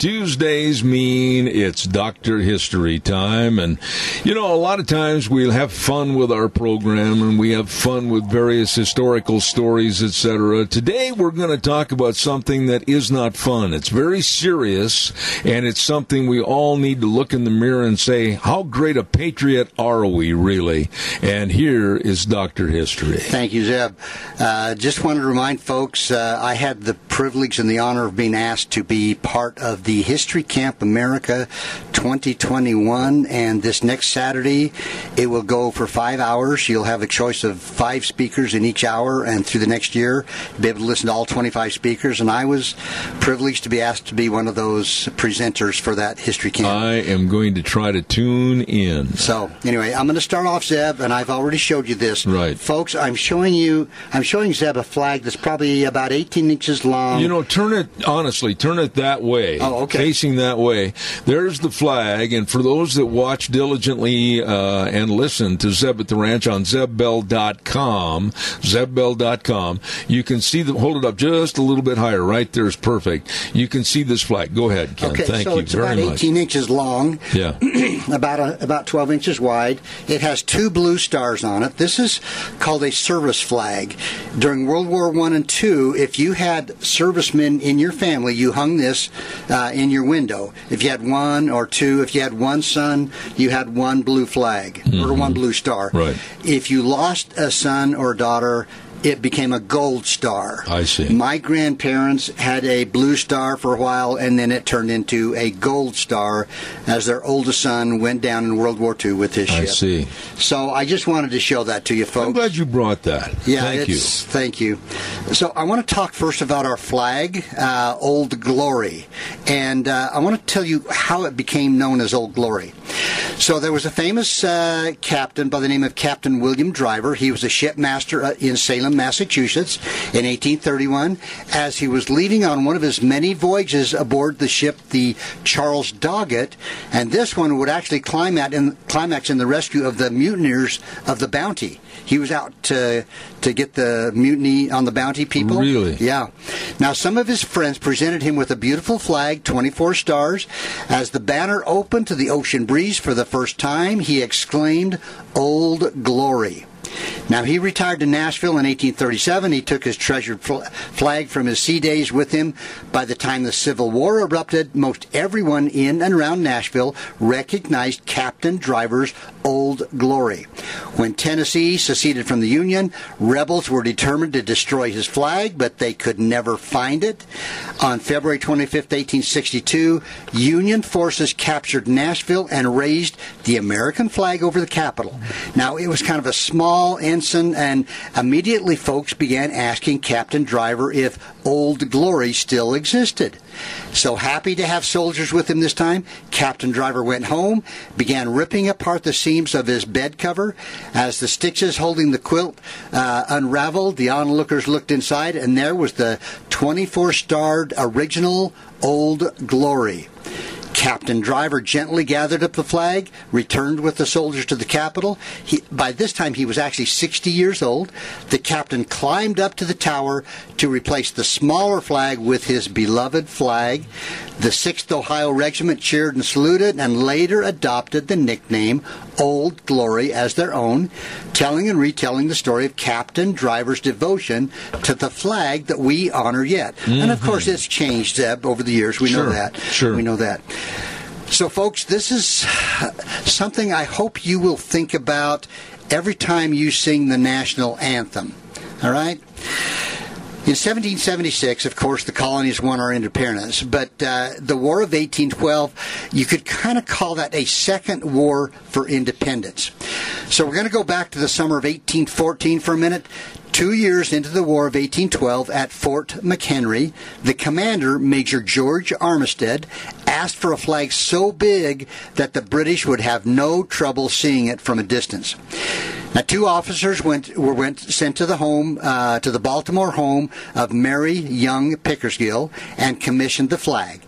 Tuesdays mean it's Doctor History time. And, you know, a lot of times we'll have fun with our program and we have fun with various historical stories, etc. Today we're going to talk about something that is not fun. It's very serious and it's something we all need to look in the mirror and say, how great a patriot are we really? And here is Doctor History. Thank you, Zeb. Uh, just wanted to remind folks, uh, I had the privilege and the honor of being asked to be part of the the History Camp America 2021. And this next Saturday, it will go for five hours. You'll have a choice of five speakers in each hour, and through the next year, be able to listen to all 25 speakers. And I was privileged to be asked to be one of those presenters for that History Camp. I am going to try to tune in. So, anyway, I'm going to start off, Zeb, and I've already showed you this. Right. Folks, I'm showing you, I'm showing Zeb a flag that's probably about 18 inches long. You know, turn it, honestly, turn it that way. Oh, okay. Facing that way. There's the flag, and for those that watch diligently uh, and listen to Zeb at the Ranch on zebbell.com, zebbell.com, you can see the, hold it up just a little bit higher. Right there is perfect. You can see this flag. Go ahead, Ken. Okay, Thank so you it's very about much. 18 inches long, Yeah. about a, about 12 inches wide. It has two blue stars on it. This is called a service flag. During World War One and Two, if you had servicemen in your family, you hung this uh, in your window. If you had one or two, if you had one son, you had one blue flag or one blue star. Mm-hmm. Right. If you lost a son or daughter. It became a gold star. I see. My grandparents had a blue star for a while, and then it turned into a gold star as their oldest son went down in World War II with his ship. I see. So I just wanted to show that to you, folks. I'm glad you brought that. Yeah, Thank you. Thank you. So I want to talk first about our flag, uh, Old Glory, and uh, I want to tell you how it became known as Old Glory. So there was a famous uh, captain by the name of Captain William Driver. He was a shipmaster uh, in Salem, Massachusetts, in 1831. As he was leaving on one of his many voyages aboard the ship, the Charles Doggett, and this one would actually climax in, climax in the rescue of the mutineers of the Bounty. He was out to to get the mutiny on the Bounty people. Really? Yeah. Now, some of his friends presented him with a beautiful flag, 24 stars. As the banner opened to the ocean breeze for the first time, he exclaimed, Old Glory. Now, he retired to Nashville in 1837. He took his treasured fl- flag from his sea days with him. By the time the Civil War erupted, most everyone in and around Nashville recognized Captain Driver's Old Glory. When Tennessee seceded from the Union, rebels were determined to destroy his flag, but they could never find it. On February 25, 1862, Union forces captured Nashville and raised the American flag over the Capitol. Now, it was kind of a small ensign, and immediately folks began asking Captain Driver if Old Glory still existed. So happy to have soldiers with him this time, Captain Driver went home, began ripping apart the seams of his bed cover. As the stitches holding the quilt uh, unraveled, the onlookers looked inside, and there was the 24 starred original Old Glory. Captain Driver gently gathered up the flag, returned with the soldiers to the Capitol. He, by this time, he was actually 60 years old. The captain climbed up to the tower to replace the smaller flag with his beloved flag. The 6th Ohio Regiment cheered and saluted and later adopted the nickname Old Glory as their own, telling and retelling the story of Captain Driver's devotion to the flag that we honor yet. Mm-hmm. And of course, it's changed, Zeb, over the years. We sure. know that. Sure. We know that. So, folks, this is something I hope you will think about every time you sing the national anthem. All right? In 1776, of course, the colonies won our independence, but uh, the War of 1812, you could kind of call that a second war for independence. So we're going to go back to the summer of 1814 for a minute. Two years into the War of 1812 at Fort McHenry, the commander, Major George Armistead, asked for a flag so big that the British would have no trouble seeing it from a distance. Now, two officers went were went sent to the home uh, to the Baltimore home of Mary Young Pickersgill and commissioned the flag.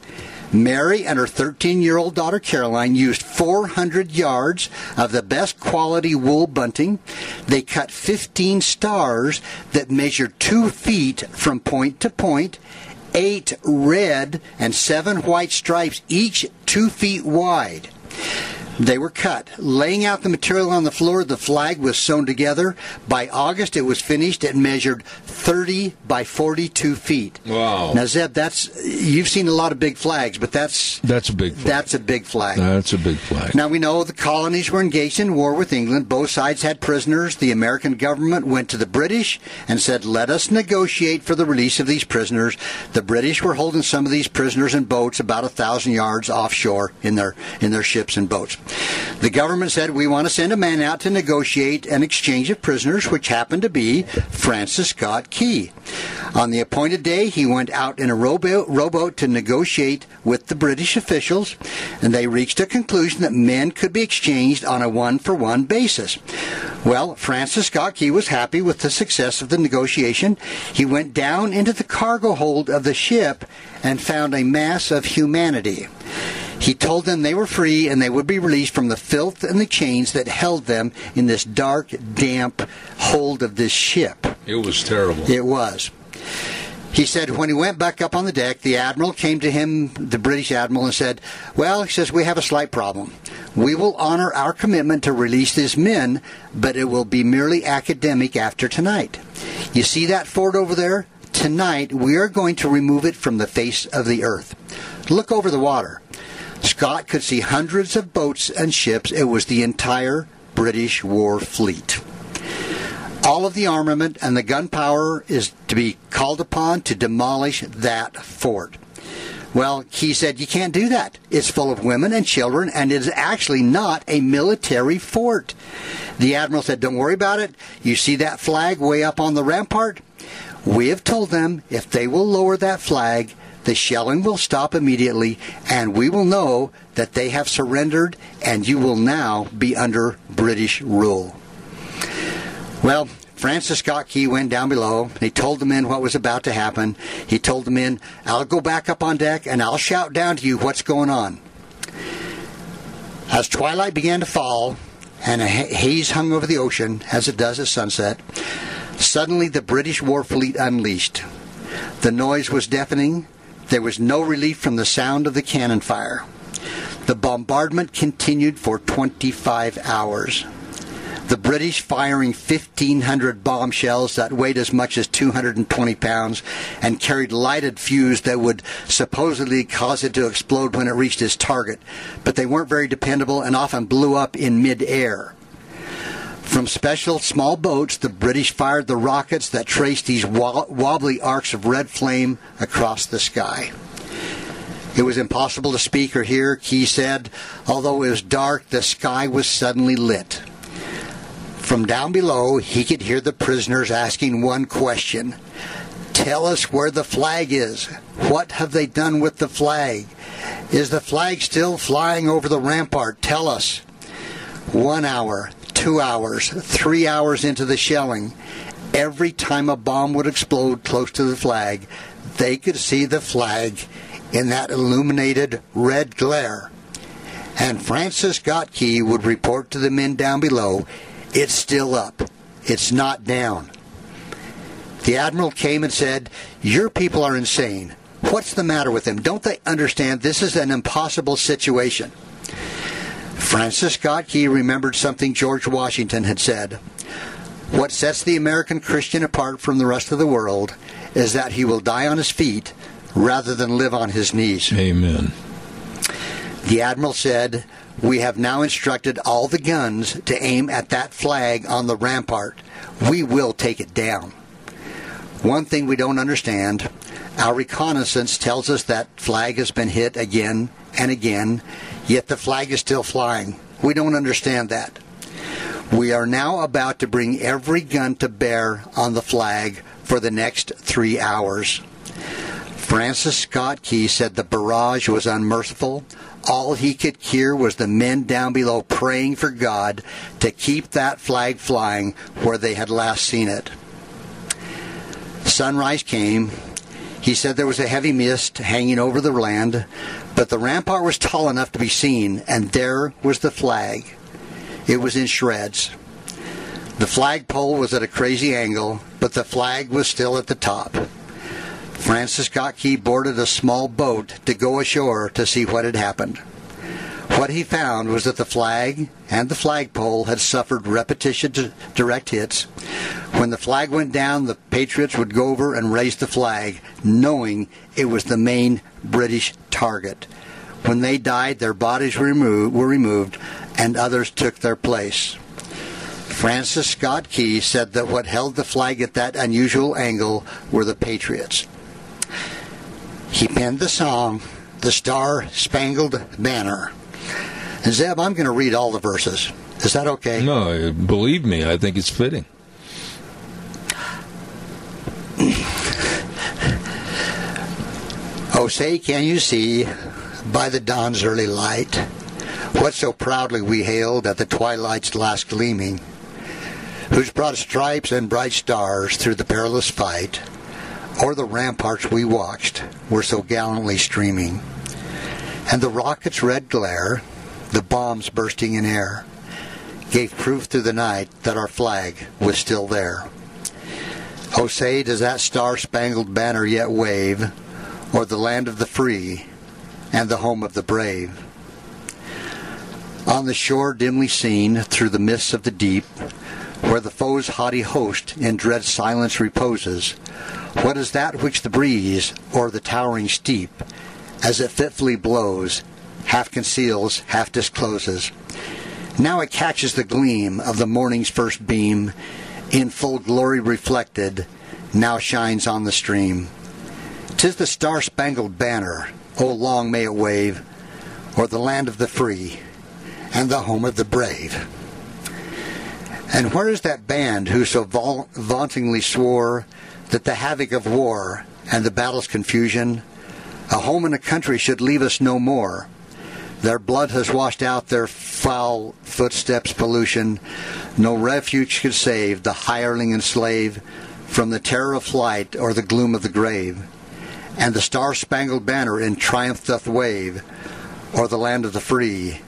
Mary and her 13 year old daughter Caroline used 400 yards of the best quality wool bunting. They cut 15 stars that measured two feet from point to point, eight red and seven white stripes, each two feet wide. They were cut. Laying out the material on the floor, the flag was sewn together. By August, it was finished. It measured 30 by 42 feet. Wow. Now, Zeb, that's you've seen a lot of big flags, but that's that's a big flag. that's a big flag. That's a big flag. Now we know the colonies were engaged in war with England. Both sides had prisoners. The American government went to the British and said, "Let us negotiate for the release of these prisoners." The British were holding some of these prisoners in boats about a thousand yards offshore in their in their ships and boats. The government said, We want to send a man out to negotiate an exchange of prisoners, which happened to be Francis Scott Key. On the appointed day, he went out in a rowboat, to negotiate with the British officials, and they reached a conclusion that men could be exchanged on a one for one basis. Well, Francis Scott Key was happy with the success of the negotiation. He went down into the cargo hold of the ship and found a mass of humanity. He told them they were free and they would be released from the filth and the chains that held them in this dark, damp hold of this ship. It was terrible. It was. He said when he went back up on the deck, the admiral came to him, the British admiral, and said, Well, he says, we have a slight problem. We will honor our commitment to release these men, but it will be merely academic after tonight. You see that fort over there? Tonight, we are going to remove it from the face of the earth. Look over the water. Scott could see hundreds of boats and ships. It was the entire British war fleet. All of the armament and the gunpowder is to be called upon to demolish that fort. Well, he said, You can't do that. It's full of women and children, and it is actually not a military fort. The admiral said, Don't worry about it. You see that flag way up on the rampart? We have told them if they will lower that flag, the shelling will stop immediately, and we will know that they have surrendered, and you will now be under British rule. Well, Francis Scott Key went down below. He told the men what was about to happen. He told the men, I'll go back up on deck and I'll shout down to you what's going on. As twilight began to fall and a haze hung over the ocean, as it does at sunset, suddenly the British war fleet unleashed. The noise was deafening. There was no relief from the sound of the cannon fire. The bombardment continued for 25 hours. The British firing 1,500 bombshells that weighed as much as 220 pounds and carried lighted fuse that would supposedly cause it to explode when it reached its target, but they weren't very dependable and often blew up in midair. From special small boats, the British fired the rockets that traced these wobbly arcs of red flame across the sky. It was impossible to speak or hear, Key said. Although it was dark, the sky was suddenly lit. From down below, he could hear the prisoners asking one question Tell us where the flag is. What have they done with the flag? Is the flag still flying over the rampart? Tell us. One hour, two hours, three hours into the shelling, every time a bomb would explode close to the flag, they could see the flag in that illuminated red glare. And Francis Scott Key would report to the men down below, it's still up. It's not down. The admiral came and said, Your people are insane. What's the matter with them? Don't they understand this is an impossible situation? Francis Scott Key remembered something George Washington had said. What sets the American Christian apart from the rest of the world is that he will die on his feet rather than live on his knees. Amen. The admiral said, We have now instructed all the guns to aim at that flag on the rampart. We will take it down. One thing we don't understand our reconnaissance tells us that flag has been hit again and again, yet the flag is still flying. We don't understand that. We are now about to bring every gun to bear on the flag for the next three hours. Francis Scott Key said the barrage was unmerciful. All he could hear was the men down below praying for God to keep that flag flying where they had last seen it. Sunrise came. He said there was a heavy mist hanging over the land, but the rampart was tall enough to be seen, and there was the flag. It was in shreds. The flagpole was at a crazy angle, but the flag was still at the top. Francis Scott Key boarded a small boat to go ashore to see what had happened. What he found was that the flag and the flagpole had suffered repetition direct hits. When the flag went down, the Patriots would go over and raise the flag, knowing it was the main British target. When they died, their bodies were removed, were removed and others took their place. Francis Scott Key said that what held the flag at that unusual angle were the Patriots. He penned the song, The Star Spangled Banner. And Zeb, I'm going to read all the verses. Is that okay? No, believe me, I think it's fitting. oh, say, can you see by the dawn's early light what so proudly we hailed at the twilight's last gleaming, whose broad stripes and bright stars through the perilous fight, o'er the ramparts we watched, were so gallantly streaming, and the rocket's red glare the bombs bursting in air, gave proof through the night that our flag was still there. Oh, say, does that star spangled banner yet wave o'er the land of the free and the home of the brave? On the shore dimly seen through the mists of the deep, where the foe's haughty host in dread silence reposes, what is that which the breeze o'er the towering steep, as it fitfully blows, half conceals, half discloses. Now it catches the gleam of the morning's first beam, in full glory reflected, now shines on the stream. Tis the star-spangled banner, oh long may it wave, o'er the land of the free and the home of the brave. And where is that band who so vauntingly swore that the havoc of war and the battle's confusion, a home and a country should leave us no more? Their blood has washed out their foul footsteps pollution. No refuge could save the hireling and slave from the terror of flight or the gloom of the grave. And the star-spangled banner in triumph doth wave o'er the land of the free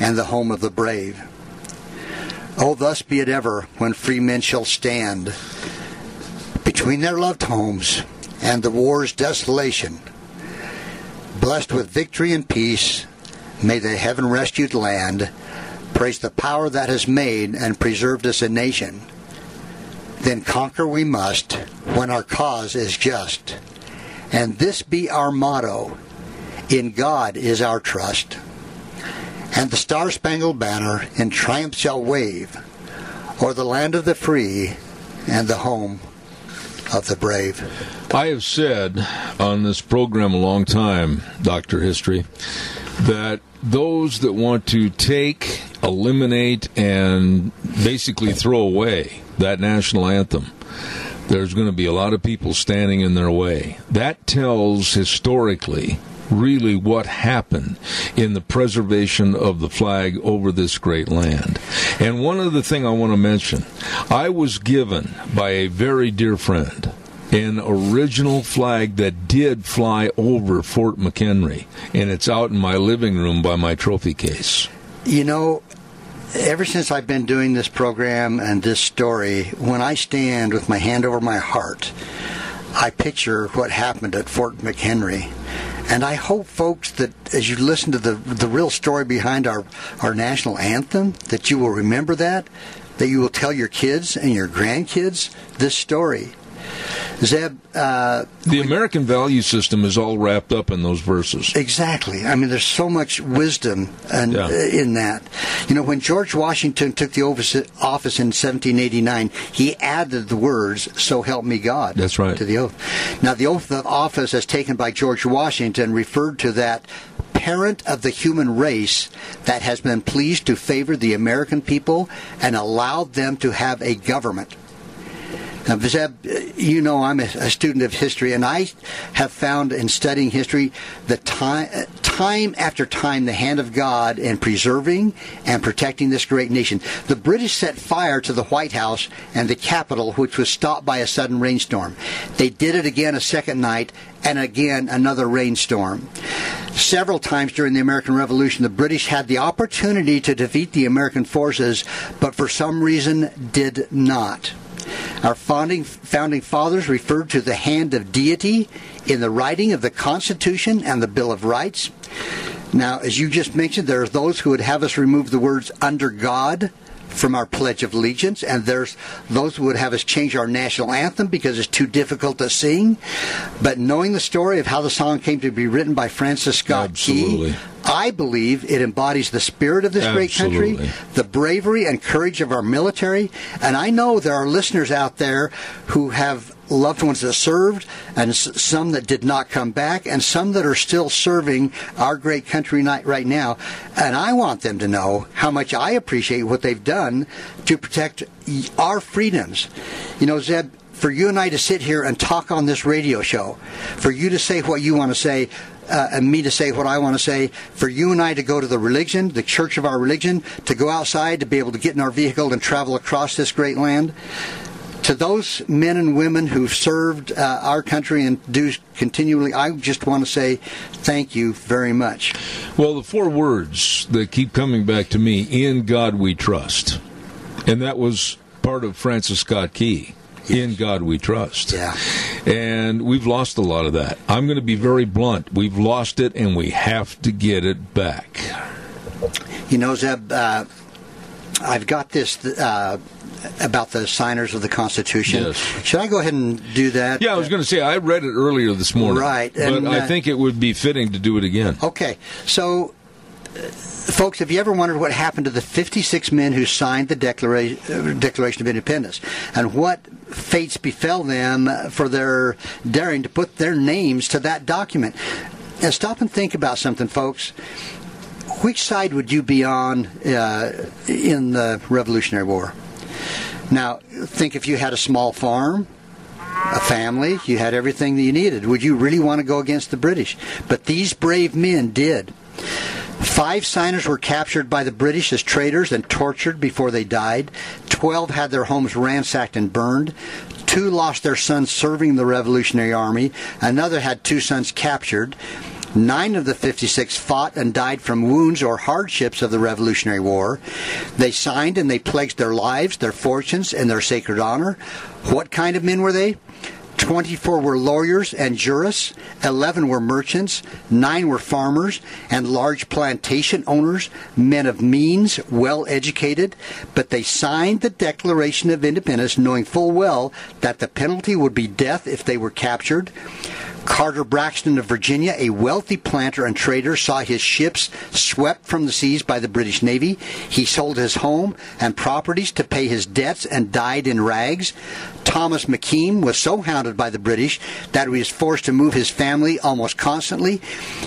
and the home of the brave. Oh, thus be it ever when free men shall stand between their loved homes and the war's desolation, blessed with victory and peace May the heaven rescued land praise the power that has made and preserved us a nation. Then conquer we must when our cause is just. And this be our motto In God is our trust. And the star spangled banner in triumph shall wave o'er the land of the free and the home of the brave. I have said on this program a long time, Dr. History, that those that want to take, eliminate, and basically throw away that national anthem, there's going to be a lot of people standing in their way. That tells historically really what happened in the preservation of the flag over this great land. And one other thing I want to mention I was given by a very dear friend an original flag that did fly over Fort McHenry, and it's out in my living room by my trophy case. You know, ever since I've been doing this program and this story, when I stand with my hand over my heart, I picture what happened at Fort McHenry. And I hope, folks, that as you listen to the the real story behind our, our national anthem, that you will remember that, that you will tell your kids and your grandkids this story. Zeb, uh, the American value system is all wrapped up in those verses. Exactly. I mean, there's so much wisdom and, yeah. uh, in that. You know, when George Washington took the office, office in 1789, he added the words "So help me God." That's right. To the oath. Now, the oath of office, as taken by George Washington, referred to that parent of the human race that has been pleased to favor the American people and allowed them to have a government now, Zeb, you know I'm a, a, student of history, and I have found in studying history that time, time after time, the hand of God in preserving and protecting this great nation. The British set fire to the White House and the Capitol, which was stopped by a sudden rainstorm. They did it again a second night, and again another rainstorm. Several times during the American Revolution, the British had the opportunity to defeat the American forces, but for some reason did not. Our founding, founding fathers referred to the hand of deity in the writing of the Constitution and the Bill of Rights. Now, as you just mentioned, there are those who would have us remove the words under God from our Pledge of Allegiance, and there's those who would have us change our national anthem because it's too difficult to sing. But knowing the story of how the song came to be written by Francis Scott Absolutely. Key, I believe it embodies the spirit of this Absolutely. great country, the bravery and courage of our military, and I know there are listeners out there who have loved ones that served, and some that did not come back, and some that are still serving our great country right now. And I want them to know how much I appreciate what they've done to protect our freedoms. You know, Zeb, for you and I to sit here and talk on this radio show, for you to say what you want to say, uh, and me to say what I want to say, for you and I to go to the religion, the church of our religion, to go outside, to be able to get in our vehicle and travel across this great land to those men and women who've served uh, our country and do continually, I just want to say thank you very much. Well, the four words that keep coming back to me in God we trust. And that was part of Francis Scott Key. In God we trust. Yeah. And we've lost a lot of that. I'm going to be very blunt. We've lost it and we have to get it back. You know, Zeb, uh, I've got this uh, about the signers of the Constitution. Yes. Should I go ahead and do that? Yeah, I was going to say I read it earlier this morning. Right, but and, I uh, think it would be fitting to do it again. Okay, so. Uh, folks, have you ever wondered what happened to the 56 men who signed the Declaration, uh, Declaration of Independence and what fates befell them for their daring to put their names to that document? And stop and think about something, folks which side would you be on uh, in the Revolutionary War? Now, think if you had a small farm, a family, you had everything that you needed. Would you really want to go against the British? But these brave men did. Five signers were captured by the British as traitors and tortured before they died. Twelve had their homes ransacked and burned. Two lost their sons serving the Revolutionary Army. Another had two sons captured. Nine of the 56 fought and died from wounds or hardships of the Revolutionary War. They signed and they pledged their lives, their fortunes, and their sacred honor. What kind of men were they? 24 were lawyers and jurists, 11 were merchants, 9 were farmers and large plantation owners, men of means, well educated, but they signed the Declaration of Independence knowing full well that the penalty would be death if they were captured. Carter Braxton of Virginia, a wealthy planter and trader, saw his ships swept from the seas by the British Navy. He sold his home and properties to pay his debts and died in rags. Thomas McKean was so hounded by the British that he was forced to move his family almost constantly.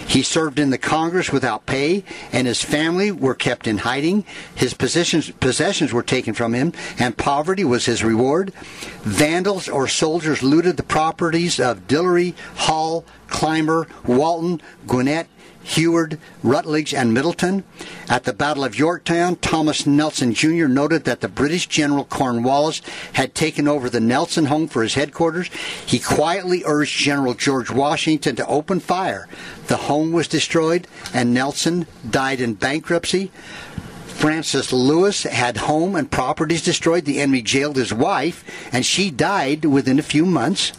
He served in the Congress without pay, and his family were kept in hiding. His possessions, were taken from him, and poverty was his reward. Vandals or soldiers looted the properties of Dillery, Hall, Clymer, Walton, Gwinnett, Heyward, Rutledge, and Middleton. At the Battle of Yorktown, Thomas Nelson Jr. noted that the British General Cornwallis had taken over the Nelson home for his headquarters. He quietly urged General George Washington to open fire. The home was destroyed, and Nelson died in bankruptcy. Francis Lewis had home and properties destroyed. The enemy jailed his wife, and she died within a few months.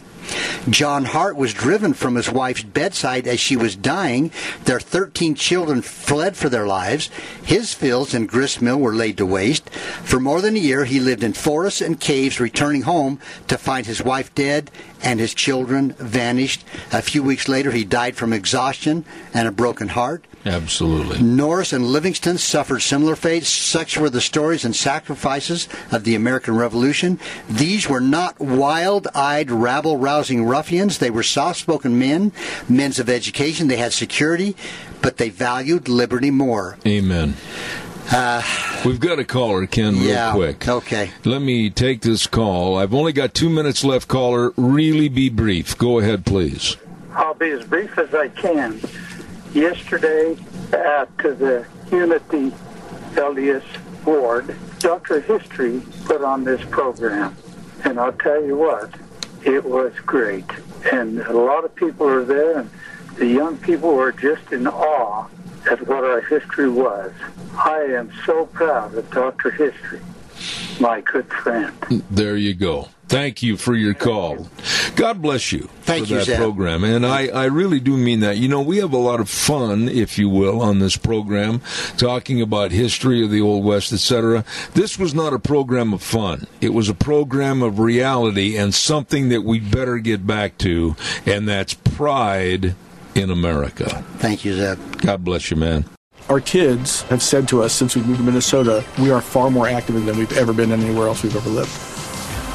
John Hart was driven from his wife's bedside as she was dying. Their 13 children fled for their lives. His fields and grist mill were laid to waste. For more than a year, he lived in forests and caves, returning home to find his wife dead and his children vanished. A few weeks later, he died from exhaustion and a broken heart. Absolutely. Norris and Livingston suffered similar fates. Such were the stories and sacrifices of the American Revolution. These were not wild eyed, rabble rousing ruffians. They were soft spoken men, men of education. They had security, but they valued liberty more. Amen. Uh, We've got a caller, Ken, real yeah, quick. Okay. Let me take this call. I've only got two minutes left, caller. Really be brief. Go ahead, please. I'll be as brief as I can yesterday at the Unity LDS Board, Dr. History put on this program. And I'll tell you what, it was great. And a lot of people are there, and the young people were just in awe at what our history was. I am so proud of Dr. History, my good friend. There you go. Thank you for your call. God bless you Thank for you, that Zeb. program. And I, I really do mean that. You know, we have a lot of fun, if you will, on this program, talking about history of the Old West, etc. This was not a program of fun. It was a program of reality and something that we better get back to, and that's pride in America. Thank you, Zeb. God bless you, man. Our kids have said to us since we moved to Minnesota, we are far more active than we've ever been anywhere else we've ever lived.